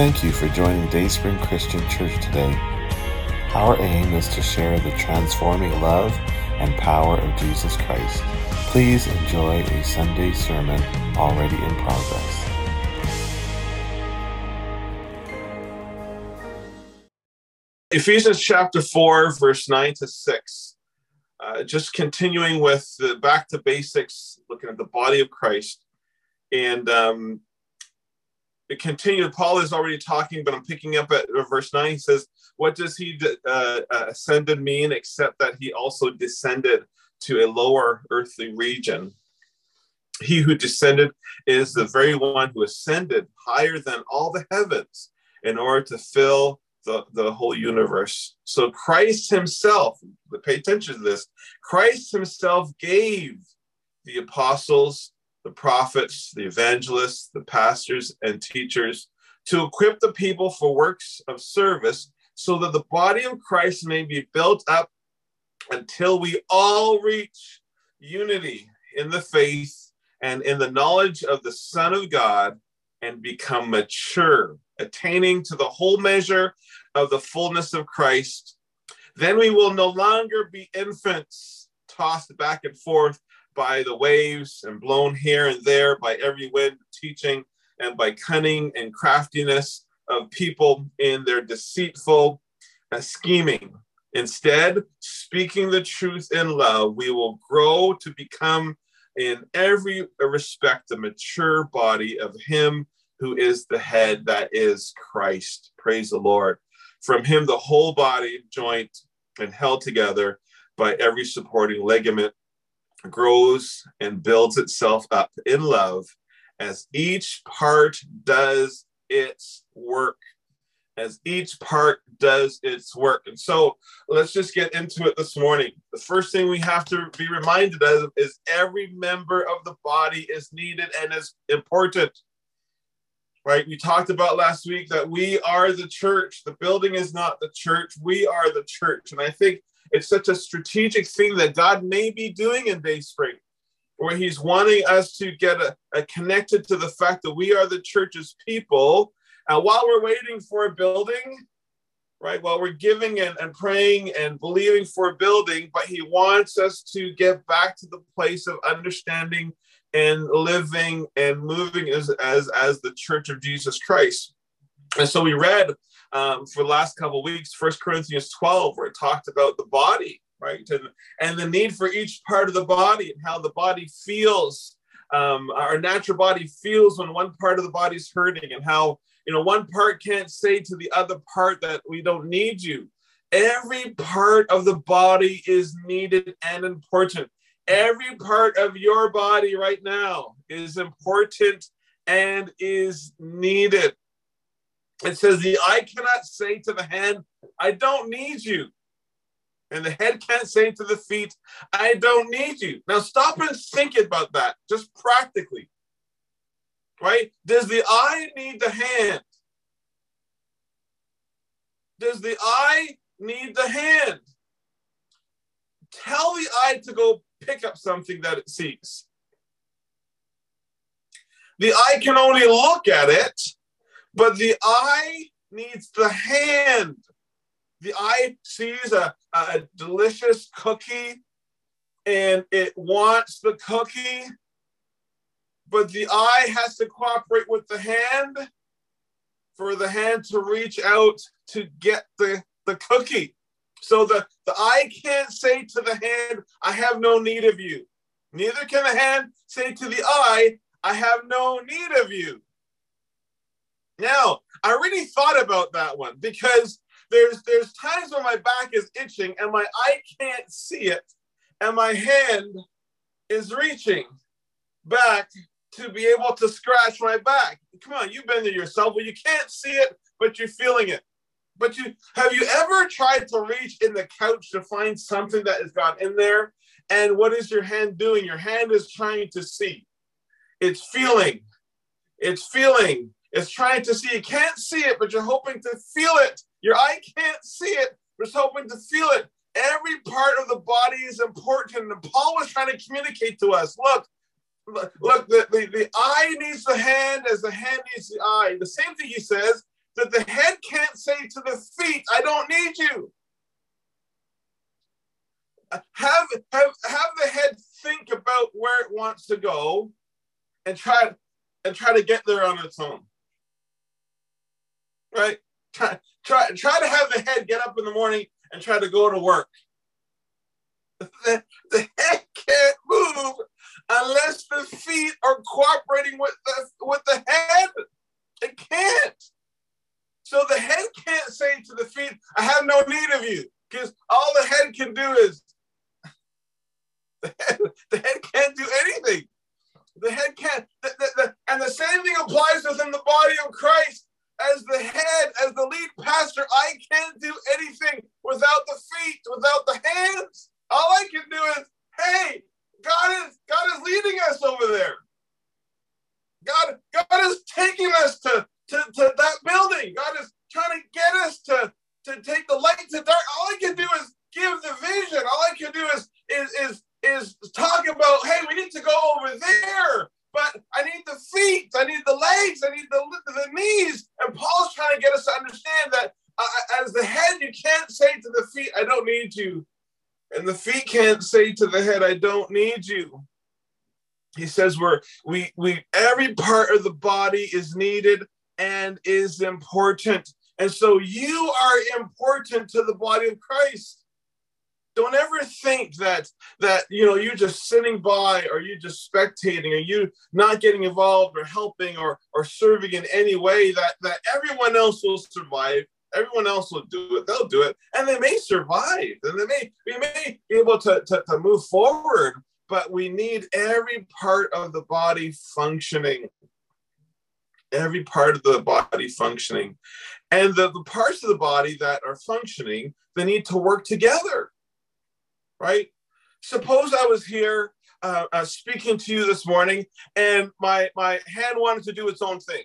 Thank you for joining Dayspring Christian Church today. Our aim is to share the transforming love and power of Jesus Christ. Please enjoy a Sunday sermon already in progress. Ephesians chapter 4, verse 9 to 6. Uh, just continuing with the back to basics, looking at the body of Christ. And um, it continued. Paul is already talking, but I'm picking up at verse 9. He says, What does he uh, uh, ascended mean except that he also descended to a lower earthly region? He who descended is the very one who ascended higher than all the heavens in order to fill the, the whole universe. So Christ himself, pay attention to this, Christ himself gave the apostles, the prophets, the evangelists, the pastors, and teachers to equip the people for works of service so that the body of Christ may be built up until we all reach unity in the faith and in the knowledge of the Son of God and become mature, attaining to the whole measure of the fullness of Christ. Then we will no longer be infants tossed back and forth by the waves and blown here and there by every wind teaching and by cunning and craftiness of people in their deceitful uh, scheming. Instead, speaking the truth in love, we will grow to become, in every respect, the mature body of Him who is the head, that is Christ. Praise the Lord. From Him, the whole body, joint, and held together by every supporting ligament, grows and builds itself up in love as each part does its work as each part does its work. And so let's just get into it this morning. The first thing we have to be reminded of is every member of the body is needed and is important. Right? We talked about last week that we are the church. The building is not the church. We are the church. And I think it's such a strategic thing that God may be doing in Dayspring, where He's wanting us to get a, a connected to the fact that we are the church's people and while we're waiting for a building, right, while we're giving and, and praying and believing for a building, but he wants us to get back to the place of understanding and living and moving as, as, as the church of Jesus Christ. And so we read um, for the last couple weeks, First Corinthians 12, where it talked about the body, right? And, and the need for each part of the body and how the body feels. Um, our natural body feels when one part of the body is hurting and how you know, one part can't say to the other part that we don't need you. Every part of the body is needed and important. Every part of your body right now is important and is needed. It says, The eye cannot say to the hand, I don't need you. And the head can't say to the feet, I don't need you. Now stop and think about that, just practically right? Does the eye need the hand? Does the eye need the hand? Tell the eye to go pick up something that it sees. The eye can only look at it, but the eye needs the hand. The eye sees a, a delicious cookie and it wants the cookie but the eye has to cooperate with the hand for the hand to reach out to get the, the cookie. So the, the eye can't say to the hand, I have no need of you. Neither can the hand say to the eye, I have no need of you. Now, I really thought about that one because there's there's times when my back is itching and my eye can't see it, and my hand is reaching back to be able to scratch my back. Come on, you've been there yourself. Well, you can't see it, but you're feeling it. But you have you ever tried to reach in the couch to find something that has got in there? And what is your hand doing? Your hand is trying to see. It's feeling. It's feeling. It's trying to see. You can't see it, but you're hoping to feel it. Your eye can't see it, but it's hoping to feel it. Every part of the body is important. And Paul was trying to communicate to us look, look, the, the, the eye needs the hand as the hand needs the eye. The same thing he says, that the head can't say to the feet, I don't need you. Have, have, have the head think about where it wants to go and try and try to get there on its own. Right? Try, try, try to have the head get up in the morning and try to go to work. The, the head can't move unless the feet are cooperating with the, with the head. It can't. So the head can't say to the feet, I have no need of you, because all the head can do is the head, the head can't do anything. The head can't. The, the, and the same thing applies within the body of Christ. As the head, as the lead pastor, I can't do anything without the feet, without the hands. All I can do is, hey, God is God is leading us over there. God, God is taking us to, to, to that building. God is trying to get us to, to take the light to dark. All I can do is give the vision. All I can do is is is is talk about, hey, we need to go over there, but I need the feet, I need the legs, I need the, the knees. And Paul's trying to get us to understand that uh, as the head, you can't say to the feet, I don't need you. And the feet can't say to the head, I don't need you. He says we're we we every part of the body is needed and is important. And so you are important to the body of Christ don't ever think that that you know you're just sitting by or you're just spectating or you not getting involved or helping or or serving in any way that that everyone else will survive. Everyone else will do it. They'll do it. And they may survive. And they may we may be able to, to, to move forward but we need every part of the body functioning. Every part of the body functioning. And the, the parts of the body that are functioning they need to work together right? Suppose I was here uh, uh, speaking to you this morning and my, my hand wanted to do its own thing.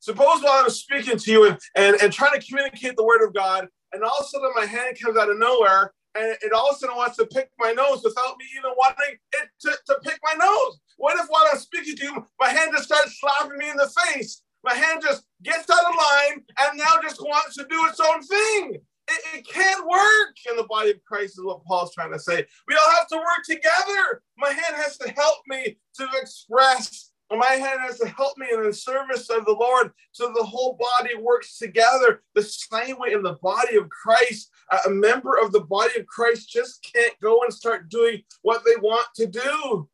Suppose while I was speaking to you and, and, and trying to communicate the word of God, and all of a sudden my hand comes out of nowhere and it all of a sudden wants to pick my nose without me even wanting it to, to pick my nose. What if while I'm speaking to you, my hand just starts slapping me in the face? My hand just gets out of line and now just wants to do its own thing. It, it, can't work in the is what Paul's trying to say. We all have to work together. My hand has to help me to express. My hand has to help me in the service of the Lord so the whole body works together. The same way in the body of Christ, a member of the body of Christ just can't go and start doing what they want to do.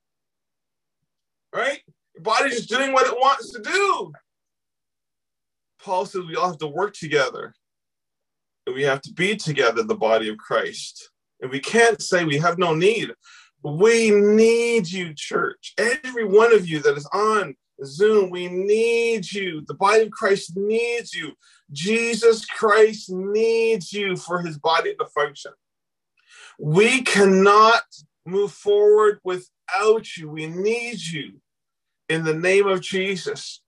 Right? The body's just doing what it wants to do. Paul says we all have to work together And we have to be together, the body of Christ. And we can't say we have no need. We need you, church. Every one of you that is on Zoom, we need you. The body of Christ needs you. Jesus Christ needs you for his body to function. We cannot move forward without you. We need you in the name of Jesus.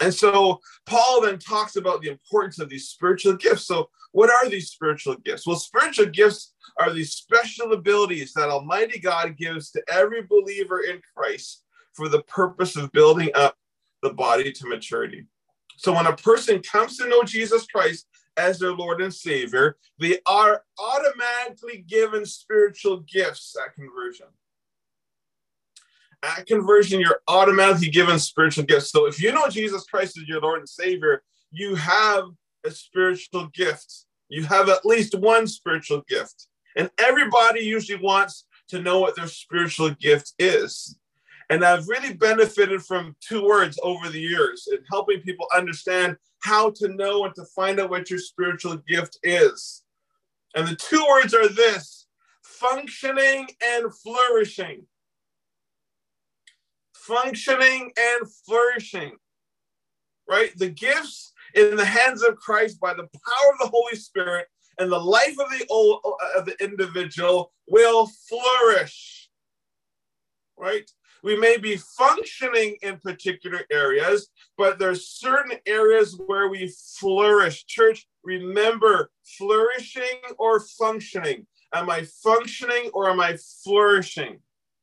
And so Paul then talks about the importance of these spiritual gifts. So, what are these spiritual gifts? Well, spiritual gifts are these special abilities that Almighty God gives to every believer in Christ for the purpose of building up the body to maturity. So, when a person comes to know Jesus Christ as their Lord and Savior, they are automatically given spiritual gifts at conversion at conversion, you're automatically given spiritual gifts. So if you know Jesus Christ as your Lord and Savior, you have a spiritual gift. You have at least one spiritual gift. And everybody usually wants to know what their spiritual gift is. And I've really benefited from two words over the years in helping people understand how to know and to find out what your spiritual gift is. And the two words are this functioning and flourishing functioning and flourishing. Right? The gifts in the hands of Christ by the power of the Holy Spirit and the life of the old, of the individual will flourish. Right? We may be functioning in particular areas, but there's certain areas where we flourish. Church, remember flourishing or functioning. Am I functioning or am I flourishing?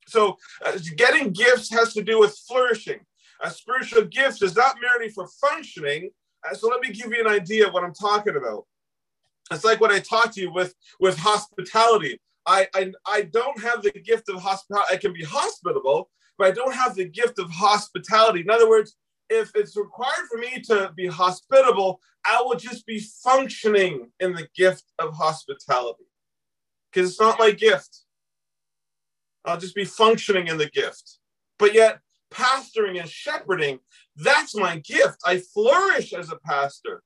So, uh, getting gifts has to do with flourishing. A spiritual gift is not merely for functioning, Uh, so let me give you an idea of what I'm talking about. It's like what I taught to you with with hospitality. I, I I don't have the gift of hospitality. I can be hospitable, but I don't have the gift of hospitality. In other words, if it's required for me to be hospitable, I will just be functioning in the gift of hospitality because it's not my gift. I'll just be functioning in the gift. But yet, pastoring and shepherding, that's my gift. I flourish as a pastor.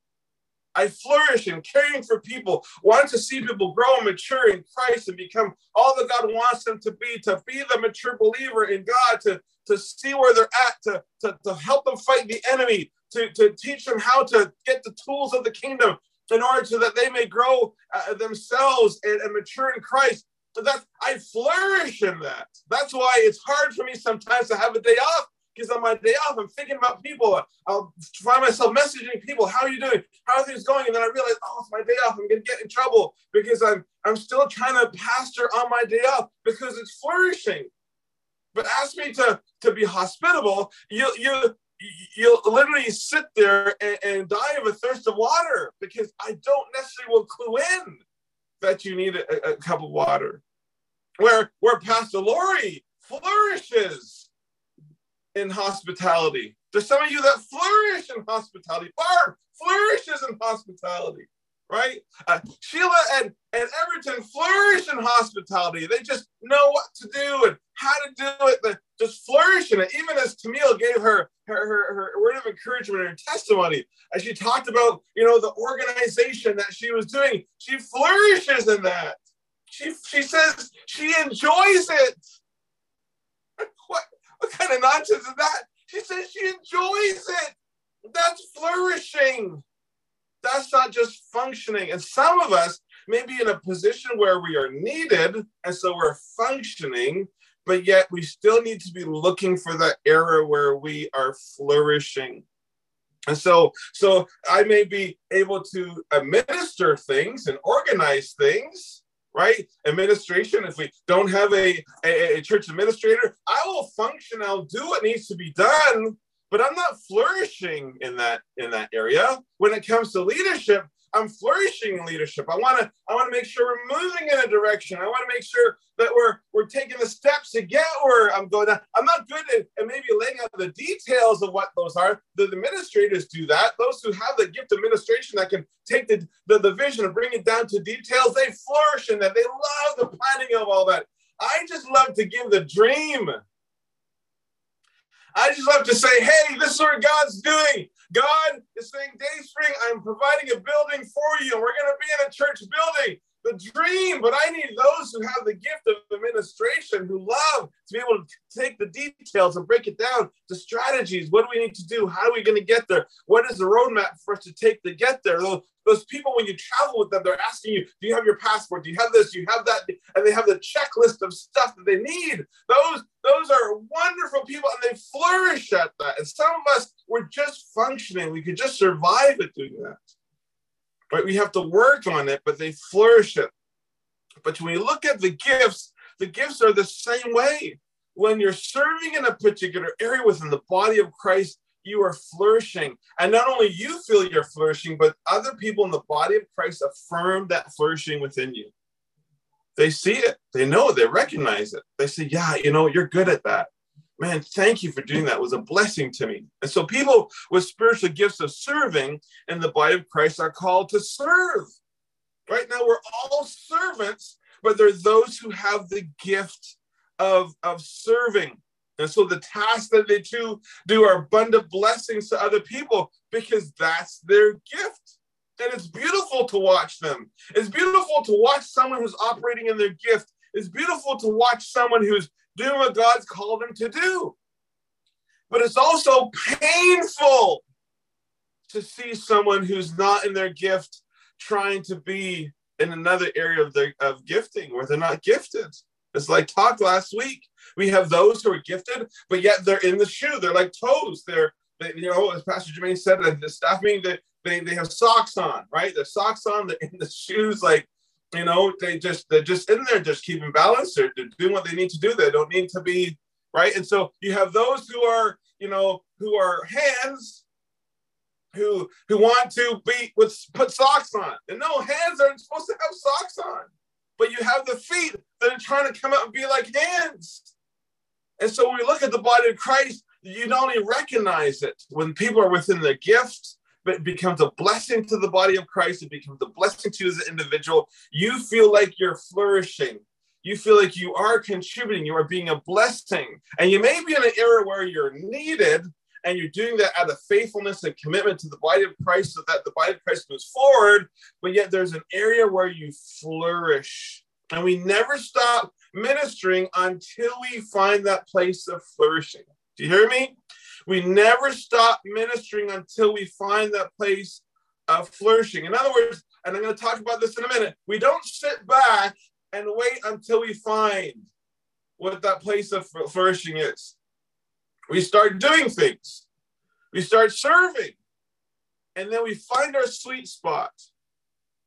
I flourish in caring for people, wanting to see people grow and mature in Christ and become all that God wants them to be, to be the mature believer in God, to, to see where they're at, to, to, to help them fight the enemy, to, to teach them how to get the tools of the kingdom in order so that they may grow uh, themselves and, and mature in Christ. That I flourish in that. That's why it's hard for me sometimes to have a day off because on my day off, I'm thinking about people. I'll find myself messaging people, "How are you doing? How are things going?" And then I realize, "Oh, it's my day off. I'm to get in trouble because I'm I'm still trying to pastor on my day off because it's flourishing." But ask me to to be hospitable, you you you'll literally sit there and, and, die of a thirst of water because I don't necessarily will clue in that you need a, a cup of water. Where where Pastor Lori flourishes in hospitality. There's some of you that flourish in hospitality. Barb flourishes in hospitality right? Uh, Sheila and, and Everton flourish in hospitality. They just know what to do and how to do it. They just flourish in it. Even as Camille gave her, her, her, her word of encouragement and testimony, as she talked about, you know, the organization that she was doing, she flourishes in that. She, she says she enjoys it. What, what kind of nonsense is that? She says she enjoys it. That's flourishing that's not just functioning. And some of us may be in a position where we are needed, and so we're functioning, but yet we still need to be looking for that area where we are flourishing. And so, so I may be able to administer things and organize things, right? Administration. If we don't have a, a, a church administrator, I will function. I'll do what needs to be done, but I'm not flourishing in that in that area. When it comes to leadership, I'm flourishing in leadership. I want to I want to make sure we're moving in a direction. I want to make sure that we're we're taking the steps to get where I'm going. I'm not good at, at maybe laying out the details of what those are. The administrators do that. Those who have the gift of administration that can take the, the, the vision and bring it down to details, they flourish in that. They love the planning of all that. I just love to give the dream. I just love to say, hey, this is what God's doing. God is saying, Dayspring, I'm providing a building for you, we're going to be in a church building. The dream, but I need those who have the gift of administration, who love to be able to take the details and break it down to strategies. What do we need to do? How are we going to get there? What is the roadmap for us to take to get there? Those, those people, when you travel with them, they're asking you, do you have your passport? Do you have this? Do you have that? And they have the checklist of stuff that they need. Those, those are wonderful people and they flourish at that. And some of us, we're just functioning. We could just survive at doing that. Right? We have to work on it, but they flourish it. But when you look at the gifts, the gifts are the same way. When you're serving in a particular area within the body of Christ, you are flourishing. And not only you feel you're flourishing, but other people in the body of Christ affirm that flourishing within you. They see it, they know it, they recognize it. They say, Yeah, you know, you're good at that. Man, thank you for doing that. It was a blessing to me. And so people with spiritual gifts of serving in the body of Christ are called to serve. Right now, we're all servants, but there are those who have the gift of, of serving. And so the tasks that they do, do are abundant blessings to other people because that's their gift. And it's beautiful to watch them. It's beautiful to watch someone who's operating in their gift. It's beautiful to watch someone who's doing what God's called them to do. But it's also painful to see someone who's not in their gift trying to be in another area of their of gifting where they're not gifted. It's like talk last week. We have those who are gifted, but yet they're in the shoe. They're like toes. They're, they, you know, as Pastor Jermaine said the staff meeting, they, they, they have socks on, right? The socks on, they're in the shoes, like, you know, they just, they're just in there, just keeping balance. They're, they're doing what they need to do. They don't need to be, right? And so you have those who are, you know, who are hands, who who want to be with put socks on. And no, hands aren't supposed to have socks on, but you have the feet that are trying to come out and be like hands. And so when we look at the body of Christ, you not only recognize it when people are within but it becomes a blessing to the body of Christ. It becomes a blessing to you as an individual. You feel like you're flourishing. You feel like you are contributing. You are being a blessing. And you may be in an era where you're needed, and you're doing that out of faithfulness and commitment to the body of Christ so that the body of Christ moves forward, but yet there's an area where you flourish. And we never stop ministering until we find that place of flourishing. Do you hear me? We never stop ministering until we find that place of flourishing. In other words, and I'm going to talk about this in a minute, we don't sit back and wait until we find what that place of flourishing is. We start doing things. We start serving. And then we find our sweet spot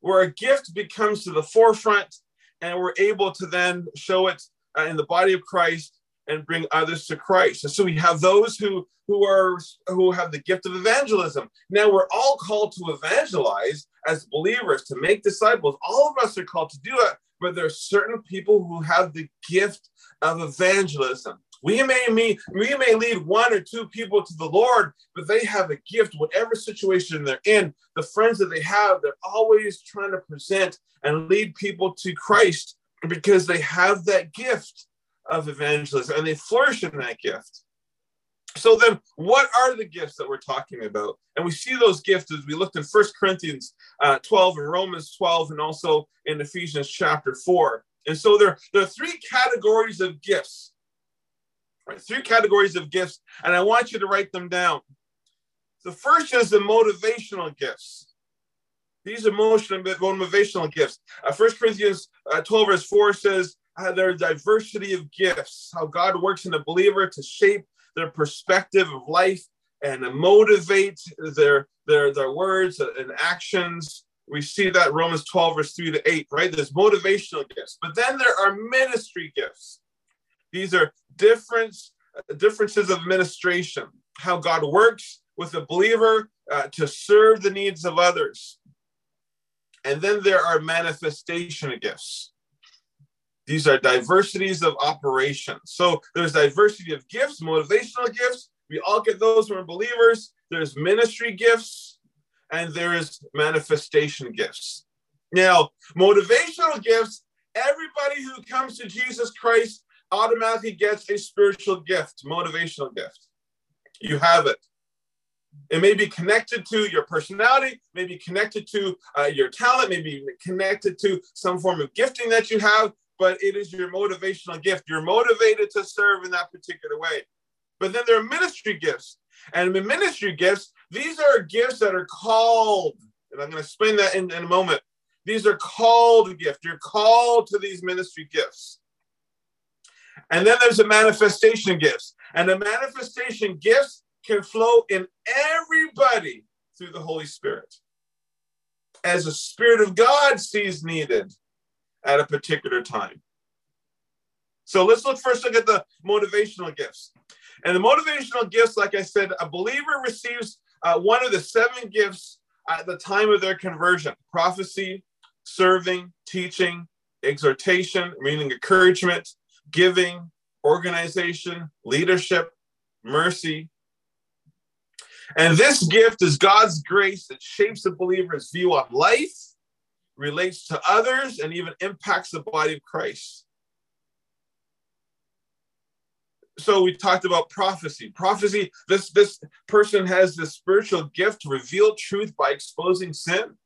where a gift becomes to the forefront and we're able to then show it uh, in the body of Christ and bring others to Christ. And so we have those who who are who have the gift of evangelism. Now we're all called to evangelize as believers to make disciples. All of us are called to do it, but there are certain people who have the gift of evangelism. We may, meet, we may lead one or two people to the Lord, but they have a gift, whatever situation they're in, the friends that they have, they're always trying to present and lead people to Christ because they have that gift of evangelism and they flourish in that gift. So then, what are the gifts that we're talking about? And we see those gifts as we looked in First Corinthians uh, 12 and Romans 12 and also in Ephesians chapter 4. And so there, there are three categories of gifts Right, three categories of gifts, and I want you to write them down. The first is the motivational gifts. These emotional motivational gifts. Uh, 1 Corinthians uh, 12, verse 4 says, uh, there are diversity of gifts, how God works in a believer to shape their perspective of life and motivate their, their, their words and actions. We see that Romans 12, verse 3 to 8, right? There's motivational gifts. But then there are ministry gifts. These are different differences of administration, how God works with a believer uh, to serve the needs of others. And then there are manifestation gifts. These are diversities of operations. So there's diversity of gifts, motivational gifts. We all get those when we're believers. There's ministry gifts, and there is manifestation gifts. Now, motivational gifts, everybody who comes to Jesus Christ automatically gets a spiritual gift, motivational gift. You have it. It may be connected to your personality, maybe connected to uh, your talent, maybe connected to some form of gifting that you have, but it is your motivational gift. You're motivated to serve in that particular way. But then there are ministry gifts. And the ministry gifts, these are gifts that are called, and I'm going to explain that in, in a moment. These are called gifts. You're called to these ministry gifts. And then there's a manifestation gifts. And the manifestation gifts can flow in everybody through the Holy Spirit as the Spirit of God sees needed at a particular time. So let's look first look at the motivational gifts. And the motivational gifts, like I said, a believer receives uh, one of the seven gifts at the time of their conversion prophecy, serving, teaching, exhortation, meaning encouragement, giving, organization, leadership, mercy. And this gift is God's grace that shapes the believer's view on life, relates to others, and even impacts the body of Christ. So we talked about prophecy. Prophecy, this, this person has the spiritual gift to reveal truth by exposing sin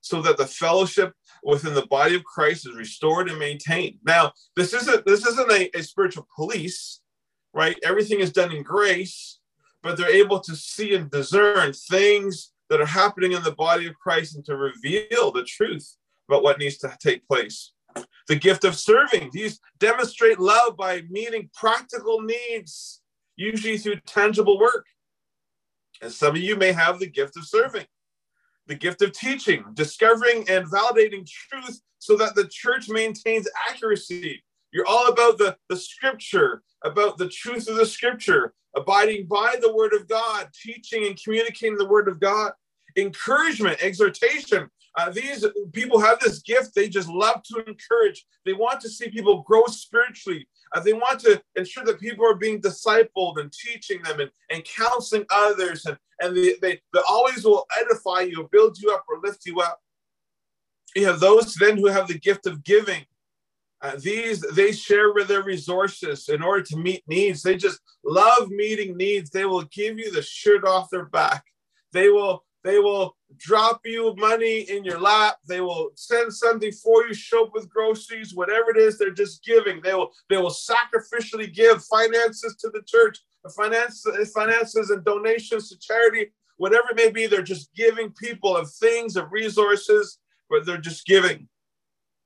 so that the fellowship within the body of Christ is restored and maintained. Now, this isn't this isn't a, a spiritual police, right? Everything is done in grace, but they're able to see and discern things that are happening in the body of Christ and to reveal the truth about what needs to take place. The gift of serving. These demonstrate love by meeting practical needs, usually through tangible work. And some of you may have the gift of serving the gift of teaching, discovering and validating truth so that the church maintains accuracy. You're all about the, the scripture, about the truth of the scripture, abiding by the word of God, teaching and communicating the word of God, encouragement, exhortation. Uh, these people have this gift. They just love to encourage. They want to see people grow spiritually. Uh, they want to ensure that people are being discipled and teaching them and, and counseling others. And, and they, they, they always will edify you, build you up, or lift you up. You have those then who have the gift of giving. Uh, these they share with their resources in order to meet needs. They just love meeting needs. They will give you the shirt off their back. They will they will drop you money in your lap. They will send something for you, show up with groceries, whatever it is. They're just giving. They will they will sacrificially give finances to the church, finances finances and donations to charity, whatever it may be. They're just giving people of things of resources, but they're just giving.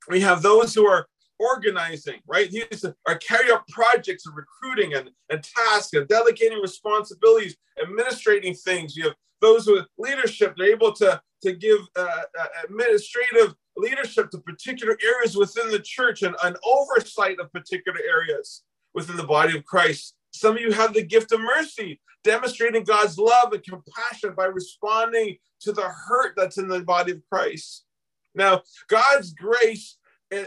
We have those who are organizing, right? These are carry out projects of recruiting and, and tasks and delegating responsibilities, administrating things. You have those with leadership, they're able to, to give uh, uh, administrative leadership to particular areas within the church and an oversight of particular areas within the body of Christ. Some of you have the gift of mercy, demonstrating God's love and compassion by responding to the hurt that's in the body of Christ. Now, God's grace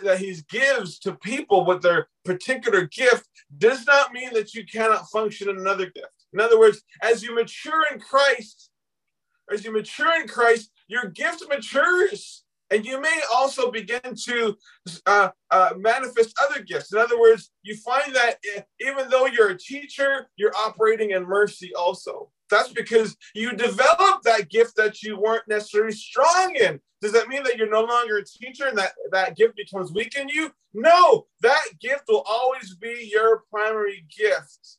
that he gives to people with their particular gift does not mean that you cannot function in another gift. In other words, as you mature in Christ, as you mature in Christ, your gift matures. And you may also begin to uh, uh, manifest other gifts. In other words, you find that even though you're a teacher, you're operating in mercy also. That's because you developed that gift that you weren't necessarily strong in. Does that mean that you're no longer a teacher and that that gift becomes weak in you? No, that gift will always be your primary gift.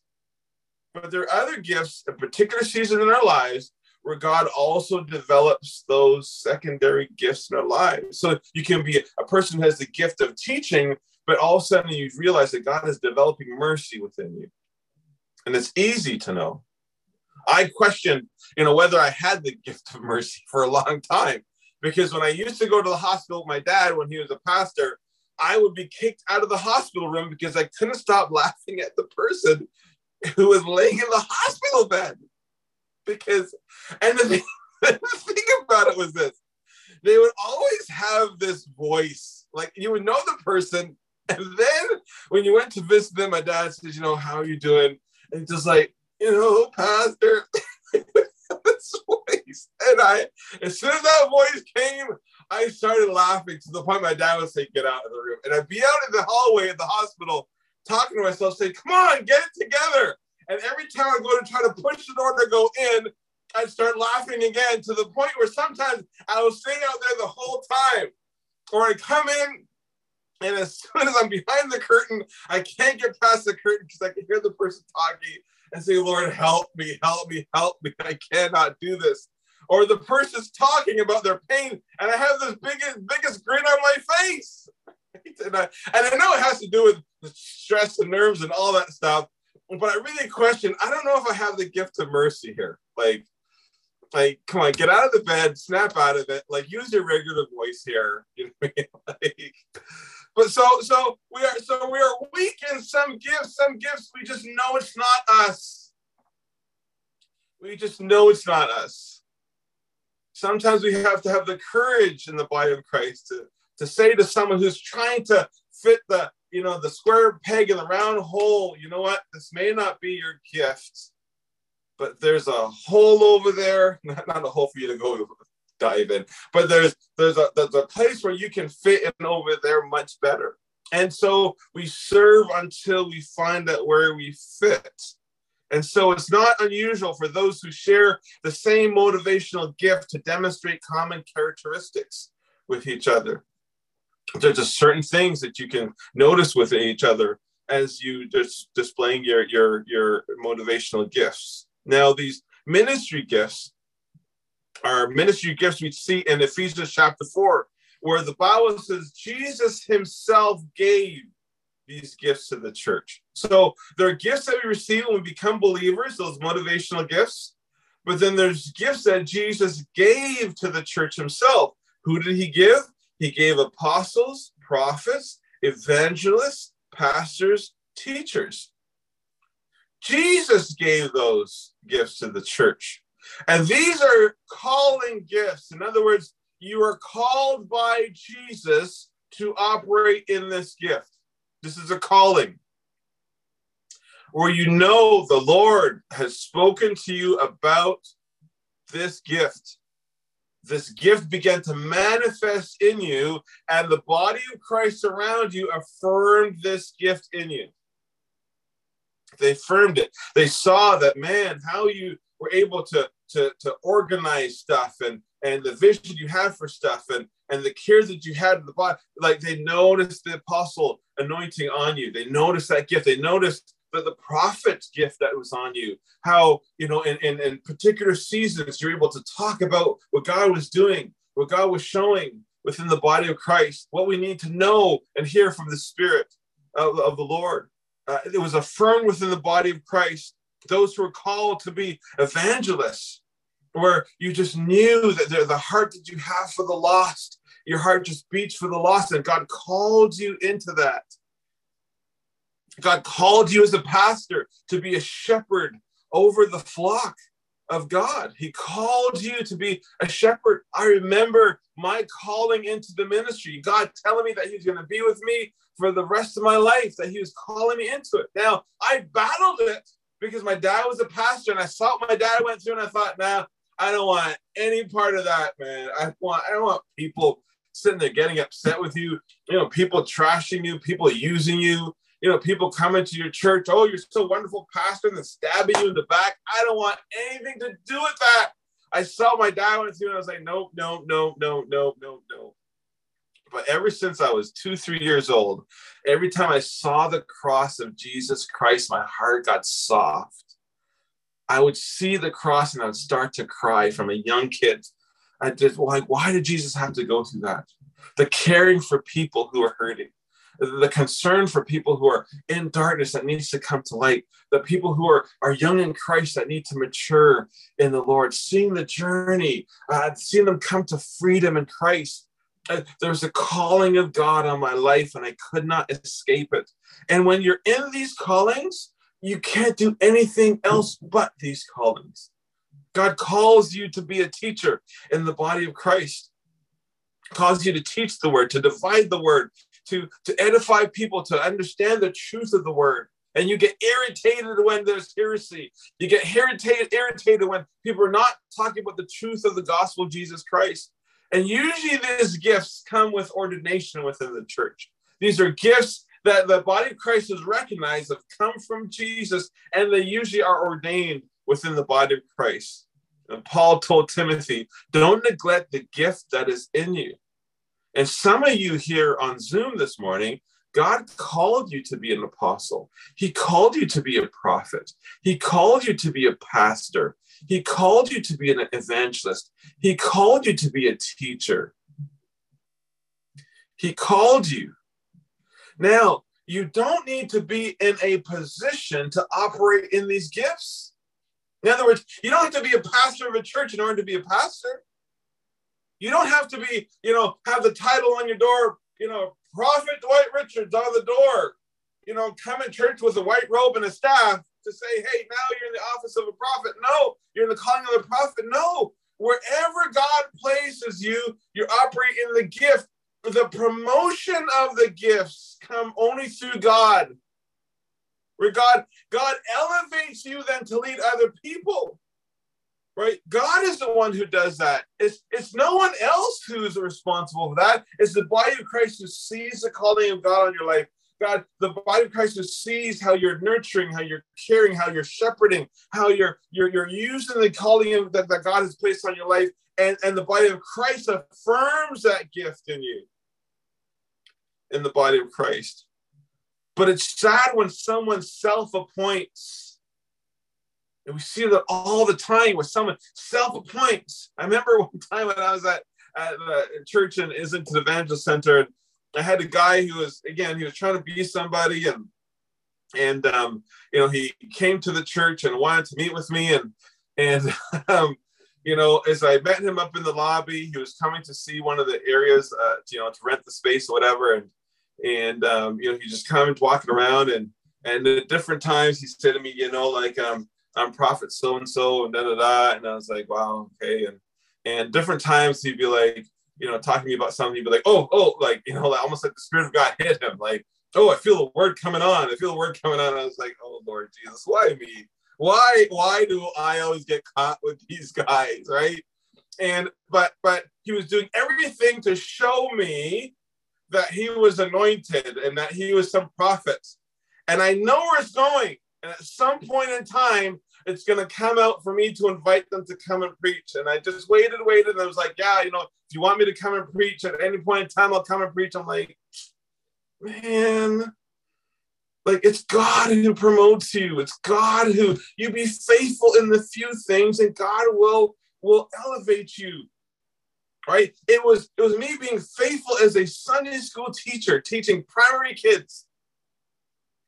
But there are other gifts, a particular season in our lives, where God also develops those secondary gifts in our lives. So you can be a person who has the gift of teaching, but all of a sudden you realize that God is developing mercy within you. And it's easy to know. I questioned, you know, whether I had the gift of mercy for a long time because when I used to go to the hospital with my dad when he was a pastor, I would be kicked out of the hospital room because I couldn't stop laughing at the person who was laying in the hospital bed. Because, and the thing, the thing about it was this they would always have this voice. Like you would know the person. And then when you went to visit them, my dad says, You know, how are you doing? And just like, you know, Pastor, this voice. And I, as soon as that voice came, I started laughing to the point my dad would say, Get out of the room. And I'd be out in the hallway at the hospital talking to myself, saying, Come on, get it together. And every time I go to try to push the door to go in, I'd start laughing again to the point where sometimes I was sitting out there the whole time. Or I'd come in, and as soon as I'm behind the curtain, I can't get past the curtain because I can hear the person talking and say, Lord, help me, help me, help me. I cannot do this. Or the person's talking about their pain, and I have this biggest, biggest grin on my face. and, I, and I know it has to do with the stress and nerves and all that stuff, but I really question, I don't know if I have the gift of mercy here. Like, like, come on, get out of the bed, snap out of it, like use your regular voice here. You know, like, but so so we are so we are weak in some gifts. Some gifts we just know it's not us. We just know it's not us. Sometimes we have to have the courage in the body of Christ to, to say to someone who's trying to fit the you know the square peg in the round hole, you know what? This may not be your gift, but there's a hole over there. Not, not a hole for you to go dive in. But there's there's a there's a place where you can fit in over there much better. And so we serve until we find out where we fit. And so it's not unusual for those who share the same motivational gift to demonstrate common characteristics with each other. There's just certain things that you can notice with each other as you just displaying your your your motivational gifts. Now these ministry gifts our ministry gifts we see in Ephesians chapter 4, where the Bible says Jesus himself gave these gifts to the church. So there are gifts that we receive when we become believers, those motivational gifts. But then there's gifts that Jesus gave to the church himself. Who did he give? He gave apostles, prophets, evangelists, pastors, teachers. Jesus gave those gifts to the church. And these are calling gifts. In other words, you are called by Jesus to operate in this gift. This is a calling where you know the Lord has spoken to you about this gift. This gift began to manifest in you, and the body of Christ around you affirmed this gift in you. They affirmed it. They saw that, man, how you were able to, to, to organize stuff and, and the vision you had for stuff and, and the care that you had in the body. Like they noticed the apostle anointing on you. They noticed that gift. They noticed the, the prophet's gift that was on you. How, you know, in, in, in particular seasons, you're able to talk about what God was doing, what God was showing within the body of Christ, what we need to know and hear from the Spirit of, of the Lord. Uh, it was affirmed within the body of Christ, those who are called to be evangelists, where you just knew that the heart that you have for the lost, your heart just beats for the lost, and God called you into that. God called you as a pastor to be a shepherd over the flock of God. He called you to be a shepherd. I remember my calling into the ministry, God telling me that He's going to be with me for the rest of my life, that He was calling me into it. Now, I battled it because my dad was a pastor and I saw what my dad went through and I thought, nah, I don't want any part of that, man. I want I don't want people sitting there getting upset with you, you know, people trashing you, people using you you know, people coming to your church, oh, you're so wonderful, pastor, and then stabbing you in the back. I don't want anything to do with that. I saw my dad went through and I was like, nope, no, no, no, no, no, no. But ever since I was two, three years old, every time I saw the cross of Jesus Christ, my heart got soft. I would see the cross and I would start to cry from a young kid. I just like, why did Jesus have to go through that? The caring for people who are hurting the concern for people who are in darkness that needs to come to light, the people who are, are young in Christ that need to mature in the Lord, seeing the journey, uh, seeing them come to freedom in Christ. Uh, there's a calling of God on my life, and I could not escape it. And when you're in these callings, you can't do anything else but these callings. God calls you to be a teacher in the body of Christ calls you to teach the word, to divide the word, to, to edify people, to understand the truth of the word. And you get irritated when there's heresy. You get irritated, irritated when people are not talking about the truth of the gospel of Jesus Christ. And usually these gifts come with ordination within the church. These are gifts that the body of Christ has recognized have come from Jesus, and they usually are ordained within the body of Christ. And Paul told Timothy, don't neglect the gift that is in you. And some of you here on Zoom this morning, God called you to be an apostle. He called you to be a prophet. He called you to be a pastor. He called you to be an evangelist. He called you to be a teacher. He called you. Now, you don't need to be in a position to operate in these gifts. In other words, you don't have to be a pastor of a church in order to be a pastor. You don't have to be, you know, have the title on your door, you know, Prophet Dwight Richards on the door, you know, come in church with a white robe and a staff to say, hey, now you're in the office of a prophet. No, you're in the calling of a prophet. No, wherever God places you, you operate in the gift. The promotion of the gifts come only through God. Where God, God elevates you then to lead other people right? God is the one who does that. It's, it's no one else who's responsible for that. It's the body of Christ who sees the calling of God on your life. God, the body of Christ who sees how you're nurturing, how you're caring, how you're shepherding, how you're you're, you're using the calling that, that God has placed on your life, and, and the body of Christ affirms that gift in you. In the body of Christ. But it's sad when someone self-appoints and we see that all the time with someone self-appoints. I remember one time when I was at, at the church in Islington Evangelist Center, I had a guy who was, again, he was trying to be somebody and and um, you know, he came to the church and wanted to meet with me and and um, you know, as I met him up in the lobby, he was coming to see one of the areas, uh, you know, to rent the space or whatever, and and um, you know, he just kind of walking around and And at different times, he said to me, you know, like um, I'm prophet so and so, and da da da. And I was like, wow, okay. And and different times he'd be like, you know, talking to me about something, he'd be like, oh, oh, like you know, like, almost like the spirit of God hit him, like, oh, I feel the word coming on. I feel the word coming on. I was like, oh Lord Jesus, why me? Why why do I always get caught with these guys, right? And but but he was doing everything to show me that he was anointed and that he was some prophet. And I know where it's going. And at some point in time, it's going to come out for me to invite them to come and preach. And I just waited, waited. And I was like, yeah, you know, if you want me to come and preach at any point in time, I'll come and preach. I'm like, man, like it's God who promotes you. It's God who you be faithful in the few things, and God will will elevate you. Right? It was it was me being faithful as a Sunday school teacher, teaching primary kids.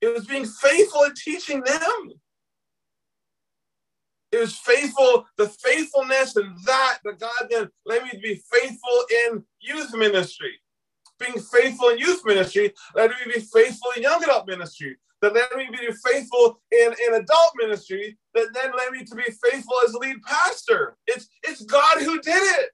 It was being faithful in teaching them. It was faithful, the faithfulness and that that God then let me be faithful in youth ministry being faithful in youth ministry, let me be faithful in young adult ministry, that let me be faithful in, in adult ministry, that then let me to be faithful as lead pastor. It's it's God who did it.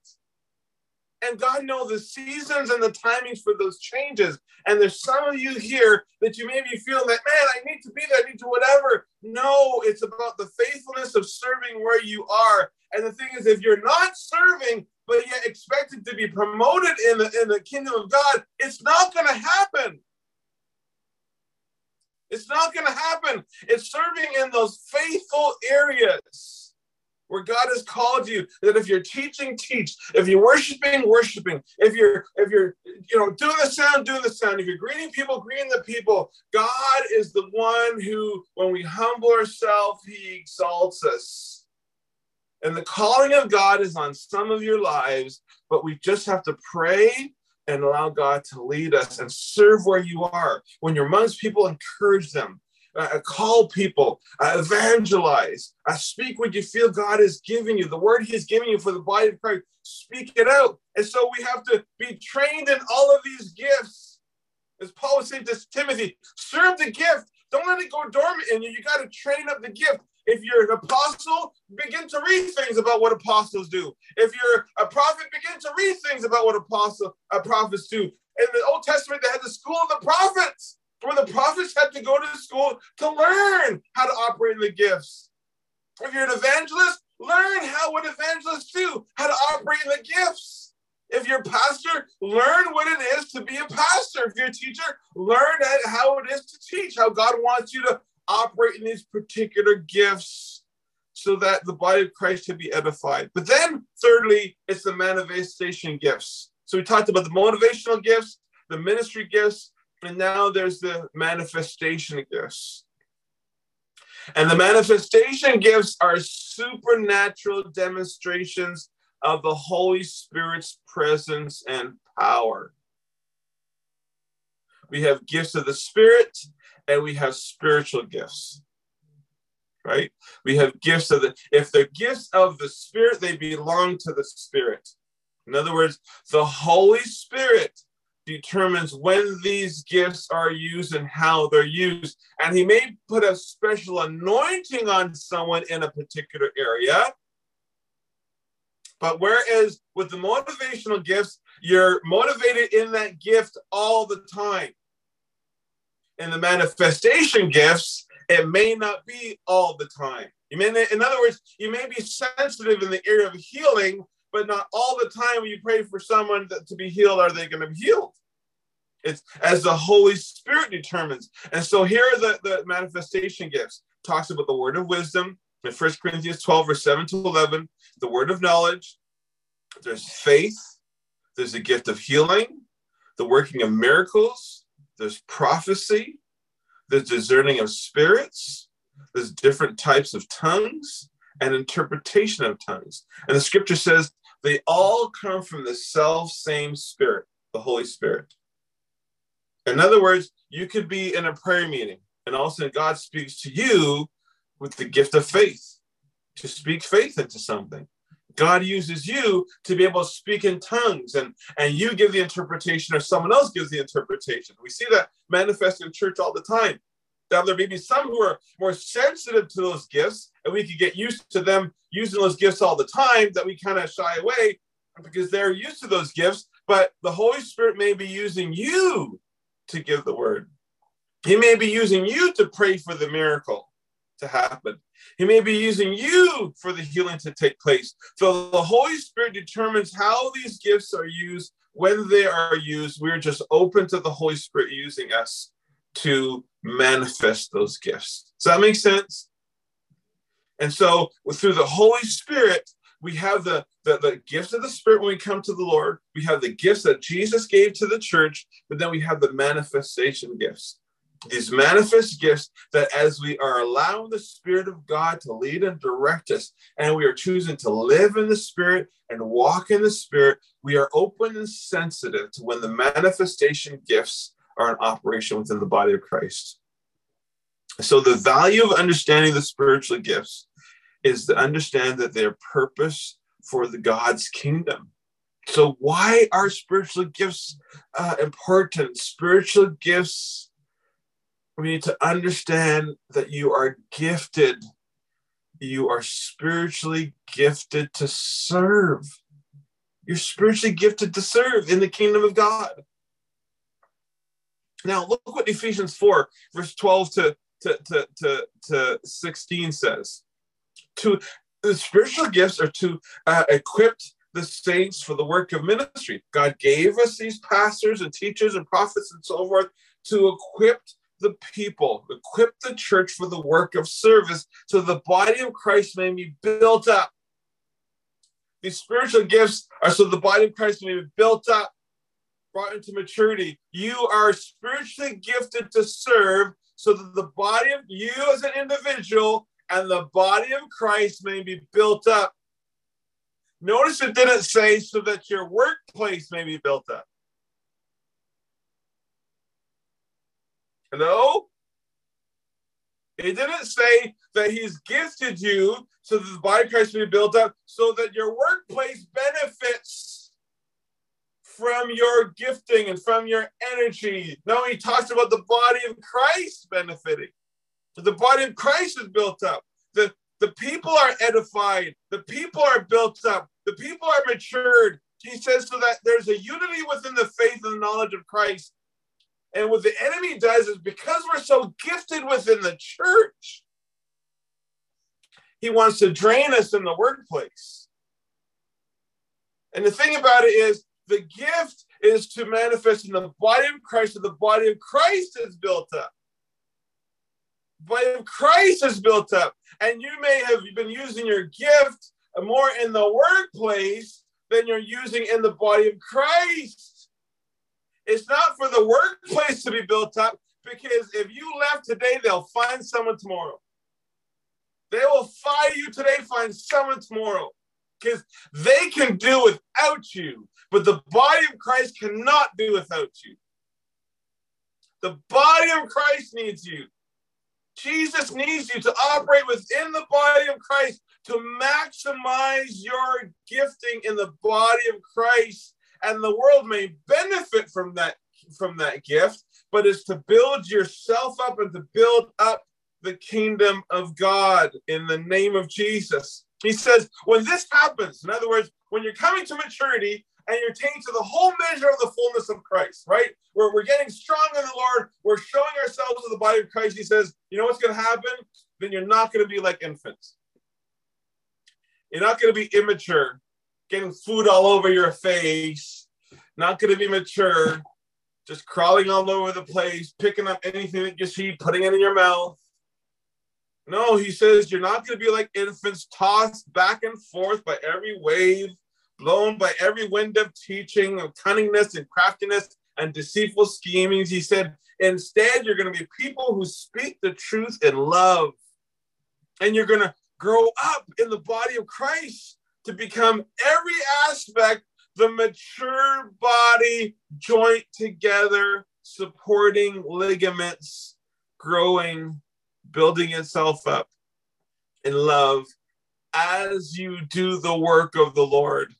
And God knows the seasons and the timings for those changes. And there's some of you here that you may be feeling that, man, I need to be there, I need to whatever. No, it's about the faithfulness of serving where you are. And the thing is, if you're not serving, but yet expected to be promoted in the, in the kingdom of God, it's not going to happen. It's not going to happen. It's serving in those faithful areas where God has called you. That if you're teaching, teach. If you're worshiping, worshiping. If you're if you're you know doing the sound, doing the sound. If you're greeting people, greeting the people. God is the one who, when we humble ourselves, He exalts us. And the calling of God is on some of your lives, but we just have to pray and allow God to lead us and serve where you are. When you're amongst people, encourage them. Uh, call people, uh, evangelize, uh, speak what you feel God is giving you, the word He is giving you for the body of Christ. Speak it out. And so we have to be trained in all of these gifts. As Paul was saying to Timothy, serve the gift. Don't let it go dormant in you. You got to train up the gift. If you're an apostle, begin to read things about what apostles do. If you're a prophet, begin to read things about what apostle uh, prophets do. In the Old Testament, they had the school of the prophets, where the prophets had to go to school to learn how to operate in the gifts. If you're an evangelist, learn how what evangelists do, how to operate in the gifts. If you're a pastor, learn what it is to be a pastor. If you're a teacher, learn how it is to teach, how God wants you to operate in these particular gifts so that the body of Christ can be edified. But then, thirdly, it's the manifestation gifts. So we talked about the motivational gifts, the ministry gifts, and now there's the manifestation gifts. And the manifestation gifts are supernatural demonstrations of the Holy Spirit's presence and power. We have gifts of the Spirit and we have spiritual gifts right we have gifts of the if they're gifts of the spirit they belong to the spirit in other words the holy spirit determines when these gifts are used and how they're used. And he may put a special anointing on someone in a particular area. But whereas with the motivational gifts you're motivated in that gift all the time. In the manifestation gifts, it may not be all the time. You may, in other words, you may be sensitive in the area of healing, but not all the time when you pray for someone to be healed are they going to be healed. It's as the Holy Spirit determines. And so here are the, the manifestation gifts. Talks about the word of wisdom in 1 Corinthians 12, verse 7 to 11, the word of knowledge. There's faith. There's a gift of healing, the working of miracles, there's prophecy, there's discerning of spirits, there's different types of tongues and interpretation of tongues. And the scripture says they all come from the self same spirit, the Holy Spirit. In other words, you could be in a prayer meeting and all of a sudden God speaks to you with the gift of faith to speak faith into something. God uses you to be able to speak in tongues and, and you give the interpretation or someone else gives the interpretation. We see that manifest in church all the time. Now, there may be some who are more sensitive to those gifts, and we could get used to them using those gifts all the time that we kind of shy away because they're used to those gifts. But the Holy Spirit may be using you to give the word. He may be using you to pray for the miracle to happen. He may be using you for the healing to take place. So the Holy Spirit determines how these gifts are used, when they are used. We're just open to the Holy Spirit using us to manifest those gifts. Does that make sense? And so through the Holy Spirit, we have the, the, the gifts of the Spirit when we come to the Lord. We have the gifts that Jesus gave to the church, but then we have the manifestation gifts these manifest gifts that as we are allowing the Spirit of God to lead and direct us, and we are choosing to live in the Spirit and walk in the Spirit, we are open and sensitive to when the manifestation gifts are in operation within the body of Christ. So, the value of understanding the spiritual gifts is to understand that they're purpose for the God's kingdom. So, why are spiritual gifts uh, important? Spiritual gifts we need to understand that you are gifted. You are spiritually gifted to serve. You're spiritually gifted to serve in the kingdom of God. Now, look what Ephesians 4, verse 12 to, to, to, to, to 16 says. To the spiritual gifts are to uh, equip the saints for the work of ministry. God gave us these pastors and teachers and prophets and so forth to equip the people, equip the church for the work of service so the body of Christ may be built up. These spiritual gifts are so the body of Christ may be built up, brought into maturity. You are spiritually gifted to serve so that the body of you as an individual and the body of Christ may be built up. Notice it didn't say so that your workplace may be built up. Hello? It didn't say that he's gifted you so that the body of Christ may be built up, so that your workplace benefits from your gifting and from your energy. No, he talks about the body of Christ benefiting. The body of Christ is built up. The, the people are edified. The people are built up. The people are matured. He says so that there's a unity within the faith and the knowledge of Christ and what the enemy does is because we're so gifted within the church, he wants to drain us in the workplace. And the thing about it is, the gift is to manifest in the body of Christ, and the body of Christ is built up. Body of Christ is built up. And you may have been using your gift more in the workplace than you're using in the body of Christ. It's not for the workplace to be built up because if you left today, they'll find someone tomorrow. They will fire you today, find someone tomorrow because they can do without you, but the body of Christ cannot do without you. The body of Christ needs you. Jesus needs you to operate within the body of Christ to maximize your gifting in the body of Christ and the world may benefit from that from that gift but it's to build yourself up and to build up the kingdom of god in the name of jesus he says when this happens in other words when you're coming to maturity and you're taking to the whole measure of the fullness of Christ, right? We're, we're getting strong in the Lord. We're showing ourselves to the body of Christ. He says, you know what's going to happen? Then you're not going to be like infants. You're not going to be immature getting food all over your face, not going to be mature, just crawling all over the place, picking up anything that you see, putting it in your mouth. No, he says you're not going to be like infants tossed back and forth by every wave, blown by every wind of teaching, of cunningness and craftiness and deceitful schemings. He said, instead, you're going to be people who speak the truth in love. And you're going to grow up in the body of Christ to become every aspect the mature body joint together, supporting ligaments, growing, building itself up in love as you do the work of the Lord.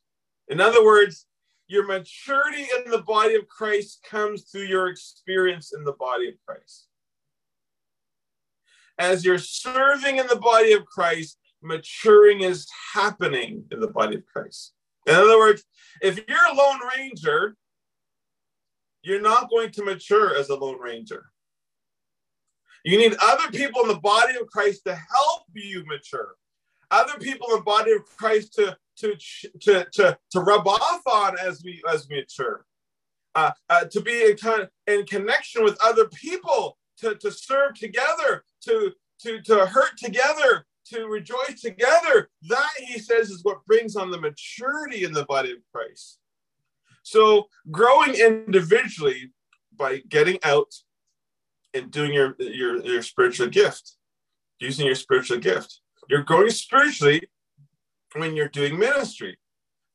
In other words, your maturity in the body of Christ comes through your experience in the body of Christ. as you're serving in the body of Christ, maturing is happening in the body of Christ. In other words, if you're a lone ranger, you're not going to mature as a lone ranger. You need other people in the body of Christ to help you mature. Other people in the body of Christ to to to to, to rub off on as we as we mature. Uh, uh, to be in, of in connection with other people, to, to serve together, to, to, to hurt together, to rejoice together. That, he says, is what brings on the maturity in the body of Christ. So, growing individually by getting out doing your, your, your spiritual gift, using your spiritual gift. You're growing spiritually when you're doing ministry.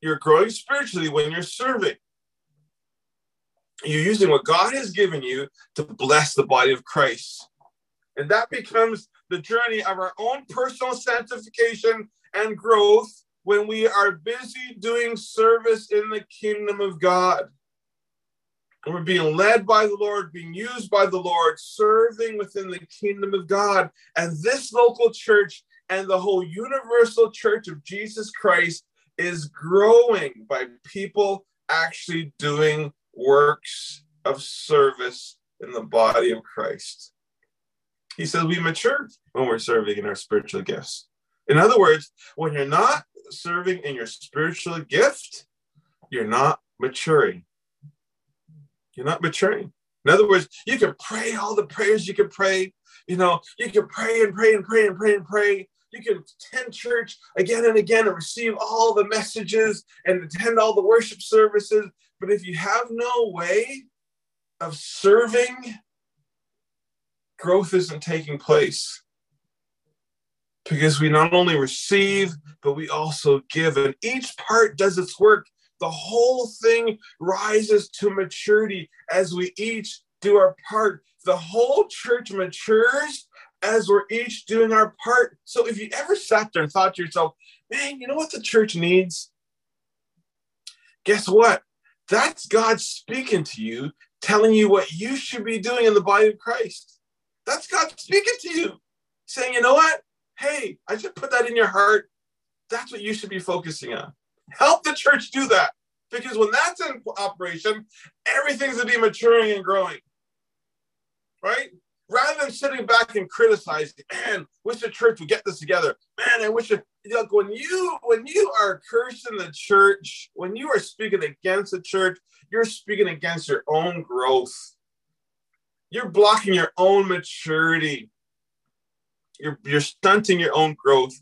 You're growing spiritually when you're serving. You're using what God has given you to bless the body of Christ. And that becomes the journey of our own personal sanctification and growth when we are busy doing service in the kingdom of God. And we're being led by the Lord, being used by the Lord, serving within the kingdom of God. And this local church and the whole universal church of Jesus Christ is growing by people actually doing works of service in the body of Christ. He says we mature when we're serving in our spiritual gifts. In other words, when you're not serving in your spiritual gift, you're not maturing. You're not maturing. In other words, you can pray all the prayers you can pray. You know, you can pray and pray and pray and pray and pray. You can attend church again and again and receive all the messages and attend all the worship services. But if you have no way of serving, growth isn't taking place. Because we not only receive, but we also give. And each part does its work. The whole thing rises to maturity as we each do our part. The whole church matures as we're each doing our part. So if you ever sat there and thought to yourself, man, you know what the church needs? Guess what? That's God speaking to you, telling you what you should be doing in the body of Christ. That's God speaking to you, saying, you know what? Hey, I just put that in your heart. That's what you should be focusing on. Help the church do that. Because when that's in operation, everything's to be maturing and growing. Right? rather than sitting back and criticizing, man, wish the church would get this together. Man, I wish it, look, when you when you are cursing the church, when you are speaking against the church, you're speaking against your own growth. You're blocking your own maturity. You're, you're stunting your own growth.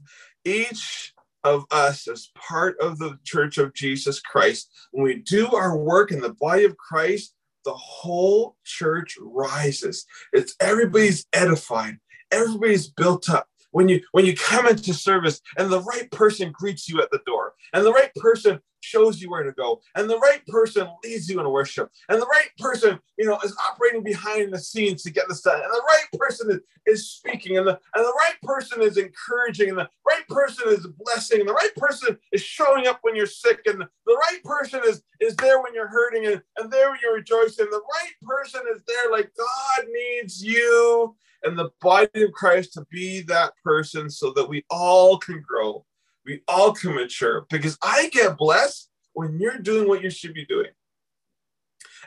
Each of us as part of the church of Jesus Christ, when we do our work in the body of Christ, the whole church rises. It's everybody's edified, everybody's built up. When you when you come into service and the right person greets you at the door, and the right person shows you where to go, and the right person leads you in worship, and the right person, you know, is operating behind the scenes to get this done, and the right person is, is speaking, and the and the right person is encouraging, and the right person is blessing, and the right person is showing up when you're sick, and the right person is is there when you're hurting, and, and there when you're rejoicing. The right person is there, like God needs you and the body of Christ to be that person so that we all can grow we all can mature because I get blessed when you're doing what you should be doing.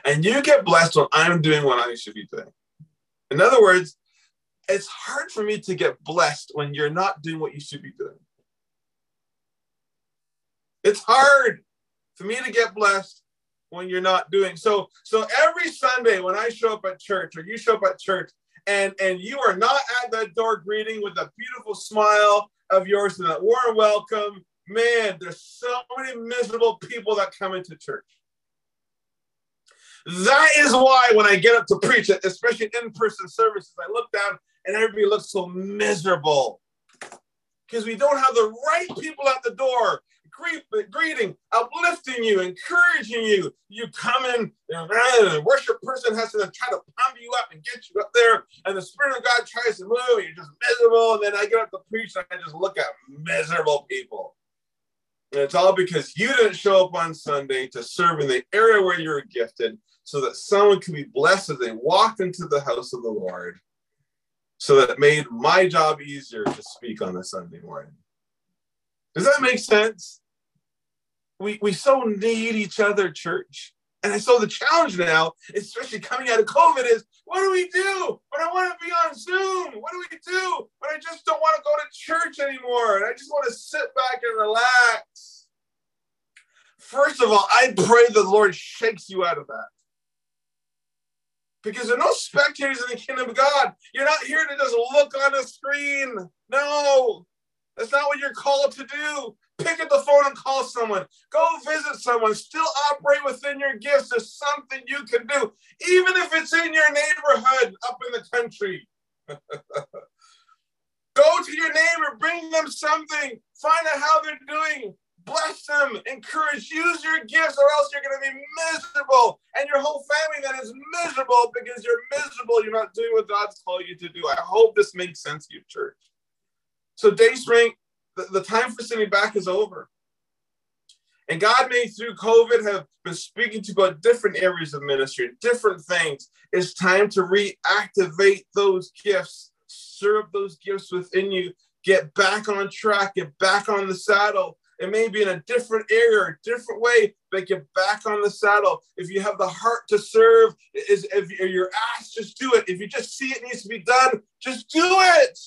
And you get blessed when I'm doing what I should be doing. In other words, it's hard for me to get blessed when you're not doing what you should be doing. It's hard for me to get blessed when you're not doing so so every sunday when i show up at church or you show up at church and and you are not at that door greeting with a beautiful smile of yours and that warm welcome. Man, there's so many miserable people that come into church. That is why when I get up to preach, especially in person services, I look down and everybody looks so miserable because we don't have the right people at the door greeting, uplifting you, encouraging you. You come in, and the worship person has to try to pump you up and get you up there, and the Spirit of God tries to move, and you're just miserable. And then I get up to preach, and I just look at miserable people. And it's all because you didn't show up on Sunday to serve in the area where you're gifted so that someone can be blessed as they walked into the house of the Lord. so that it made my job easier to speak on a Sunday morning. Does that make sense? We, we so need each other, church. And so the challenge now, especially coming out of COVID, is what do we do when I want to be on Zoom? What do we do when I just don't want to go to church anymore and I just want to sit back and relax? First of all, I pray the Lord shakes you out of that. Because there are no spectators in the kingdom of God. You're not here to just look on a screen. No, that's not what you're called to do pick up the phone and call someone. Go visit someone. Still operate within your gifts. There's something you can do, even if it's in your neighborhood up in the country. Go to your neighbor, bring them something, find out how they're doing, bless them, encourage, use your gifts, or else you're going to be miserable. And your whole family then is miserable because you're miserable. You're not doing what God's called you to do. I hope this makes sense to you, church. So, Dayspring, the, the time for sitting back is over. And God may, through COVID, have been speaking to about different areas of ministry, different things. It's time to reactivate those gifts, up those gifts within you, get back on track, get back on the saddle. It may be in a different area, a different way, but get back on the saddle. If you have the heart to serve, is if you're asked, just do it. If you just see it needs to be done, just do it.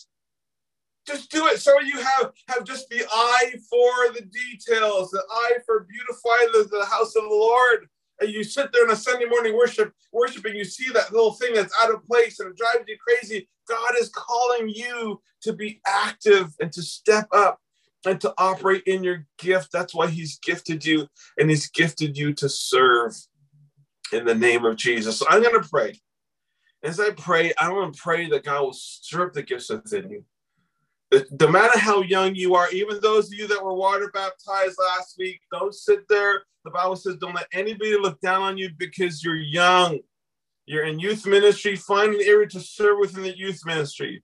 Just do it. Some of you have have just the eye for the details, the eye for beautifying the, the house of the Lord. And you sit there in a Sunday morning worship, worshiping, you see that little thing that's out of place and it drives you crazy. God is calling you to be active and to step up and to operate in your gift. That's why He's gifted you and He's gifted you to serve in the name of Jesus. So I'm going to pray. As I pray, I want to pray that God will stir up the gifts within you no matter how young you are, even those of you that were water baptized last week, don't sit there. The Bible says, don't let anybody look down on you because you're young. You're in youth ministry. Find an area to serve within the youth ministry.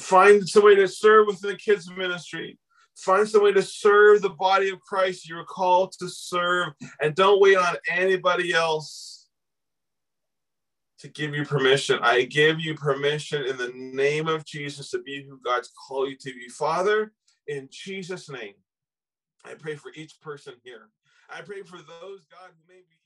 Find some way to serve within the kids ministry. Find some way to serve the body of Christ. You're called to serve, and don't wait on anybody else to give you permission. I give you permission in the name of Jesus to be who God's called you to be. Father, in Jesus' name, I pray for each person here. I pray for those, God, who may be